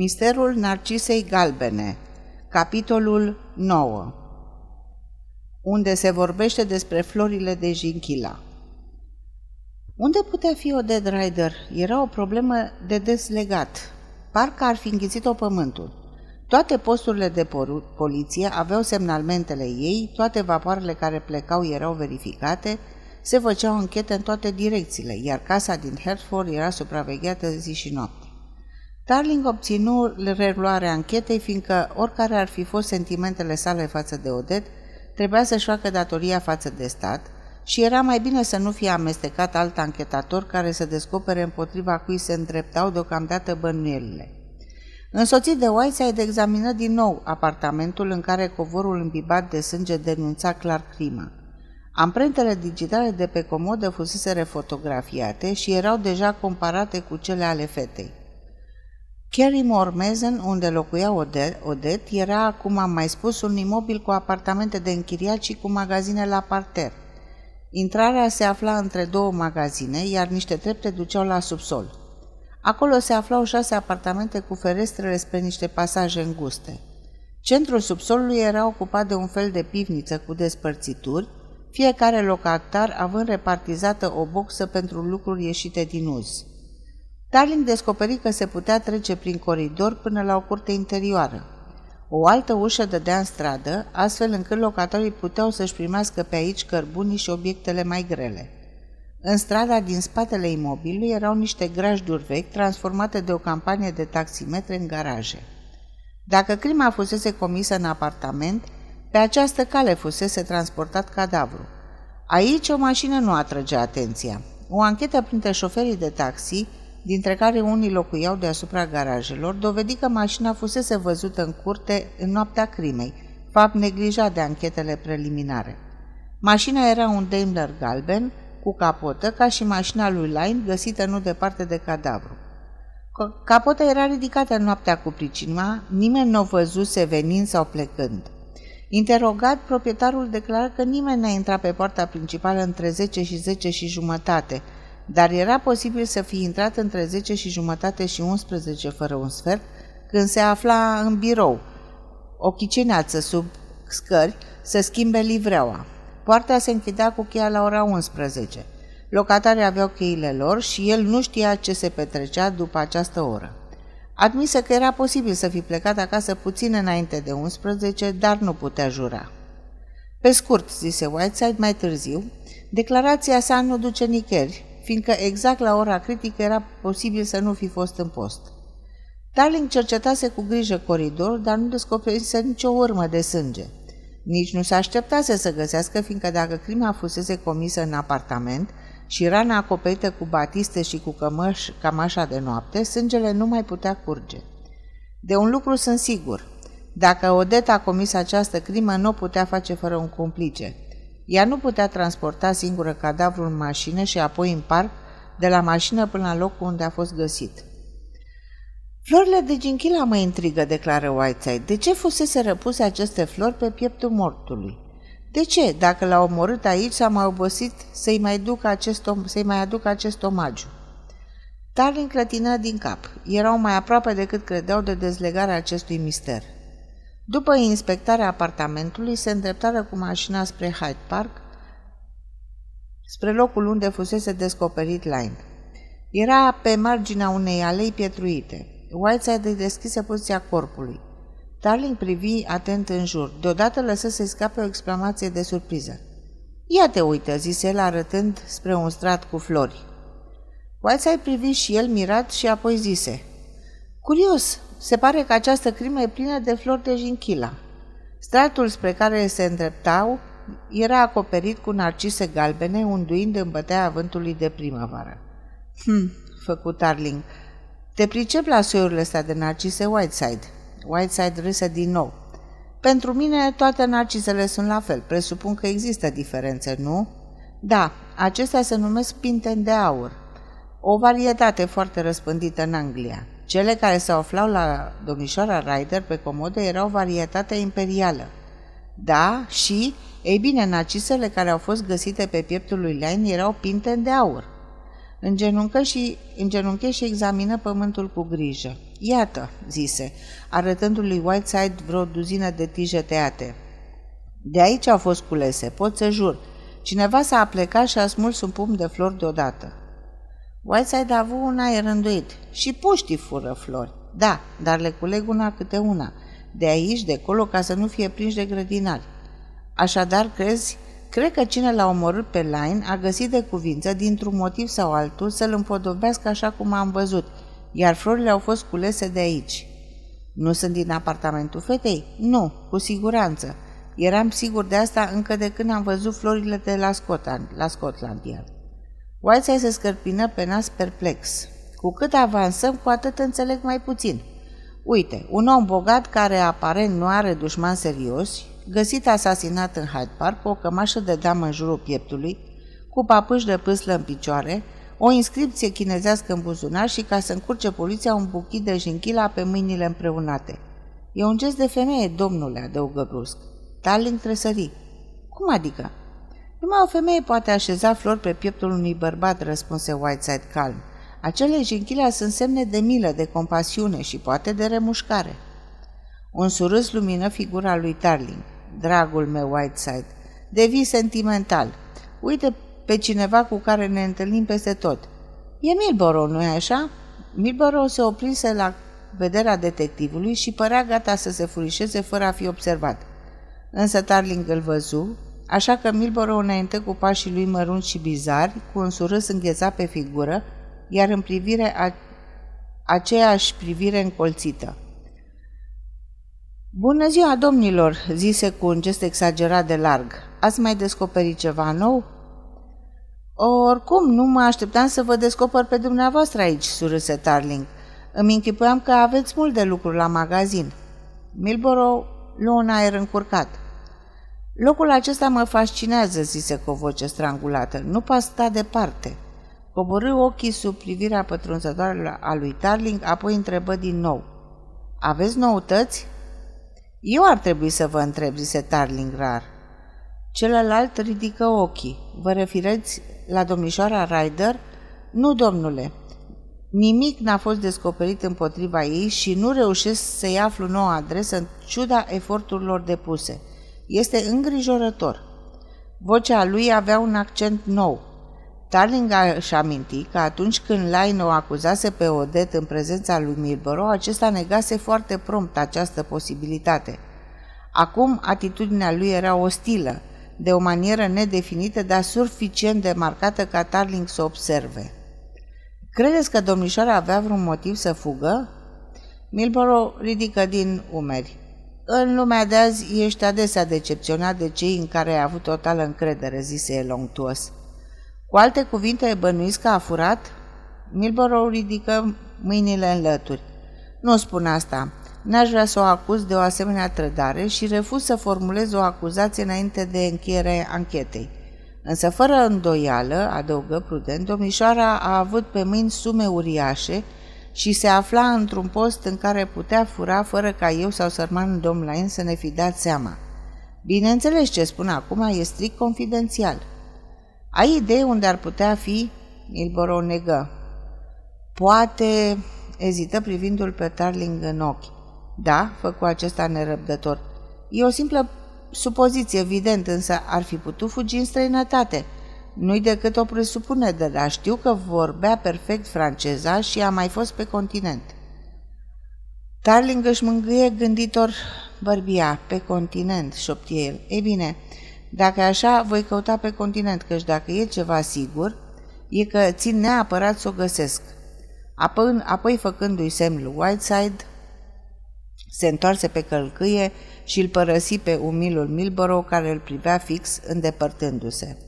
Misterul Narcisei Galbene Capitolul 9 Unde se vorbește despre florile de jinchila Unde putea fi o Dead Rider? Era o problemă de deslegat. Parcă ar fi înghițit-o pământul. Toate posturile de poliție aveau semnalmentele ei, toate vapoarele care plecau erau verificate, se făceau închete în toate direcțiile, iar casa din Hertford era supravegheată zi și noapte. Darling obținu reluarea anchetei, fiindcă, oricare ar fi fost sentimentele sale față de Odet, trebuia să-și facă datoria față de stat și era mai bine să nu fie amestecat alt anchetator care să descopere împotriva cui se îndreptau deocamdată bănuielile. Însoțit de Whiteside examină din nou apartamentul în care covorul îmbibat de sânge denunța clar crima. Amprentele digitale de pe comodă fusese refotografiate și erau deja comparate cu cele ale fetei. Carrymore Mason, unde locuia Odet, era, cum am mai spus, un imobil cu apartamente de închiriat și cu magazine la parter. Intrarea se afla între două magazine, iar niște trepte duceau la subsol. Acolo se aflau șase apartamente cu ferestrele spre niște pasaje înguste. Centrul subsolului era ocupat de un fel de pivniță cu despărțituri, fiecare locatar având repartizată o boxă pentru lucruri ieșite din uz. Darling descoperi că se putea trece prin coridor până la o curte interioară. O altă ușă dădea în stradă, astfel încât locatorii puteau să-și primească pe aici cărbunii și obiectele mai grele. În strada din spatele imobilului erau niște grajduri vechi transformate de o campanie de taximetre în garaje. Dacă crima fusese comisă în apartament, pe această cale fusese transportat cadavru. Aici o mașină nu atrage atenția. O anchetă printre șoferii de taxi dintre care unii locuiau deasupra garajelor, dovedi că mașina fusese văzută în curte în noaptea crimei, fapt neglijat de anchetele preliminare. Mașina era un Daimler galben, cu capotă, ca și mașina lui Line, găsită nu departe de cadavru. Capota era ridicată în noaptea cu pricina, nimeni nu o văzuse venind sau plecând. Interogat, proprietarul declară că nimeni n-a intrat pe poarta principală între 10 și 10 și jumătate, dar era posibil să fi intrat între 10 și jumătate și 11 fără un sfert, când se afla în birou, o chiceneață sub scări, să schimbe livreaua. Poarta se închidea cu cheia la ora 11. Locatarii aveau cheile lor și el nu știa ce se petrecea după această oră. Admise că era posibil să fi plecat acasă puțin înainte de 11, dar nu putea jura. Pe scurt, zise Whiteside mai târziu, declarația sa nu duce nicăieri, fiindcă exact la ora critică era posibil să nu fi fost în post. Darling cercetase cu grijă coridorul, dar nu descoperise nicio urmă de sânge. Nici nu se așteptase să găsească, fiindcă dacă crima fusese comisă în apartament și rana acoperită cu batiste și cu cămăș, cămașa de noapte, sângele nu mai putea curge. De un lucru sunt sigur. Dacă Odeta a comis această crimă, nu o putea face fără un complice – ea nu putea transporta singură cadavrul în mașină și apoi în parc, de la mașină până la locul unde a fost găsit. Florile de ginchila mă intrigă, declară Whiteside. De ce fusese răpuse aceste flori pe pieptul mortului? De ce, dacă l-a omorât aici, s-a mai obosit să-i mai, duc acest om, să mai aduc acest omagiu? Darling clătină din cap. Erau mai aproape decât credeau de dezlegarea acestui mister. După inspectarea apartamentului, se îndreptară cu mașina spre Hyde Park, spre locul unde fusese descoperit Line. Era pe marginea unei alei pietruite. Whiteside deschise poziția corpului. Darling privi atent în jur. Deodată lăsă să scape o exclamație de surpriză. Ia te uită, zise el arătând spre un strat cu flori. Whiteside privi și el mirat și apoi zise. Curios, se pare că această crimă e plină de flori de jinchila. Stratul spre care se îndreptau era acoperit cu narcise galbene, unduind în bătea vântului de primăvară. Hm, făcut Darling. Te pricep la soiurile astea de narcise Whiteside. Whiteside râse din nou. Pentru mine toate narcisele sunt la fel. Presupun că există diferențe, nu? Da, acestea se numesc pinten de aur. O varietate foarte răspândită în Anglia. Cele care se aflau la domnișoara Ryder pe comodă erau varietatea imperială. Da, și, ei bine, nacisele care au fost găsite pe pieptul lui Lane erau pinte de aur. Îngenuncă și, îngenunche și examină pământul cu grijă. Iată, zise, arătându lui Whiteside vreo duzină de tije tăiate. De aici au fost culese, pot să jur. Cineva s-a aplecat și a smuls un pumn de flori deodată. Whiteside a avut un aer înduit. Și puștii fură flori. Da, dar le culeg una câte una. De aici, de acolo, ca să nu fie prinși de grădinari. Așadar, crezi Cred că cine l-a omorât pe Line a găsit de cuvință, dintr-un motiv sau altul, să-l împodobească așa cum am văzut, iar florile au fost culese de aici. Nu sunt din apartamentul fetei? Nu, cu siguranță. Eram sigur de asta încă de când am văzut florile de la Scotland, la Scotland Yard. Whiteside se scărpină pe nas perplex. Cu cât avansăm, cu atât înțeleg mai puțin. Uite, un om bogat care aparent nu are dușman serioși, găsit asasinat în Hyde Park cu o cămașă de damă în jurul pieptului, cu papâși de pâslă în picioare, o inscripție chinezească în buzunar și ca să încurce poliția un buchit de jinchila pe mâinile împreunate. E un gest de femeie, domnule, adăugă brusc. Darling tresări. Cum adică? Numai o femeie poate așeza flori pe pieptul unui bărbat, răspunse Whiteside calm. Acele jinchile sunt semne de milă, de compasiune și poate de remușcare. Un surâs lumină figura lui Darling dragul meu Whiteside. Devii sentimental. Uite pe cineva cu care ne întâlnim peste tot. E Milboro, nu-i așa? Milboro se oprise la vederea detectivului și părea gata să se furișeze fără a fi observat. Însă Tarling îl văzu, așa că Milboro înainte cu pașii lui mărunți și bizari, cu un surâs înghețat pe figură, iar în privire a... aceeași privire încolțită. Bună ziua, domnilor!" zise cu un gest exagerat de larg. Ați mai descoperit ceva nou?" Oricum, nu mă așteptam să vă descoper pe dumneavoastră aici," surâse Tarling. Îmi închipuiam că aveți mult de lucru la magazin." Milboro luă un aer încurcat. Locul acesta mă fascinează," zise cu o voce strangulată. Nu poate sta departe." Coborâ ochii sub privirea pătrunzătoare a lui Tarling, apoi întrebă din nou. Aveți noutăți?" Eu ar trebui să vă întreb, zise Tarling rar. Celălalt ridică ochii. Vă referiți la domnișoara Ryder? Nu, domnule. Nimic n-a fost descoperit împotriva ei și nu reușesc să-i aflu nouă adresă în ciuda eforturilor depuse. Este îngrijorător. Vocea lui avea un accent nou. Tarling își aminti că atunci când Line o acuzase pe Odet în prezența lui Milboro, acesta negase foarte prompt această posibilitate. Acum atitudinea lui era ostilă, de o manieră nedefinită, dar suficient de marcată ca Tarling să observe. Credeți că domnișoara avea vreun motiv să fugă? Milboro ridică din umeri. În lumea de azi ești adesea decepționat de cei în care ai avut totală încredere, zise el onctuos. Cu alte cuvinte, bănuiți că a furat? Milborough ridică mâinile în lături. Nu spun asta. N-aș vrea să o acuz de o asemenea trădare și refuz să formulez o acuzație înainte de încheiere anchetei. Însă, fără îndoială, adăugă prudent, domnișoara a avut pe mâini sume uriașe și se afla într-un post în care putea fura fără ca eu sau sărmanul domn Lain să ne fi dat seama. Bineînțeles, ce spun acum e strict confidențial. Ai idee unde ar putea fi? Milboro negă. Poate, ezită privindul pe Tarling în ochi. Da, făcu acesta nerăbdător. E o simplă supoziție, evident, însă ar fi putut fugi în străinătate. Nu-i decât o presupunere, dar știu că vorbea perfect franceza și a mai fost pe continent. Tarling își mângâie gânditor bărbia, pe continent, șoptie el. Ei bine, dacă așa, voi căuta pe continent, căci dacă e ceva sigur, e că țin neapărat să o găsesc. Apoi, apoi făcându-i semn lui Whiteside, se întoarse pe călcâie și îl părăsi pe umilul Milborough care îl privea fix îndepărtându-se.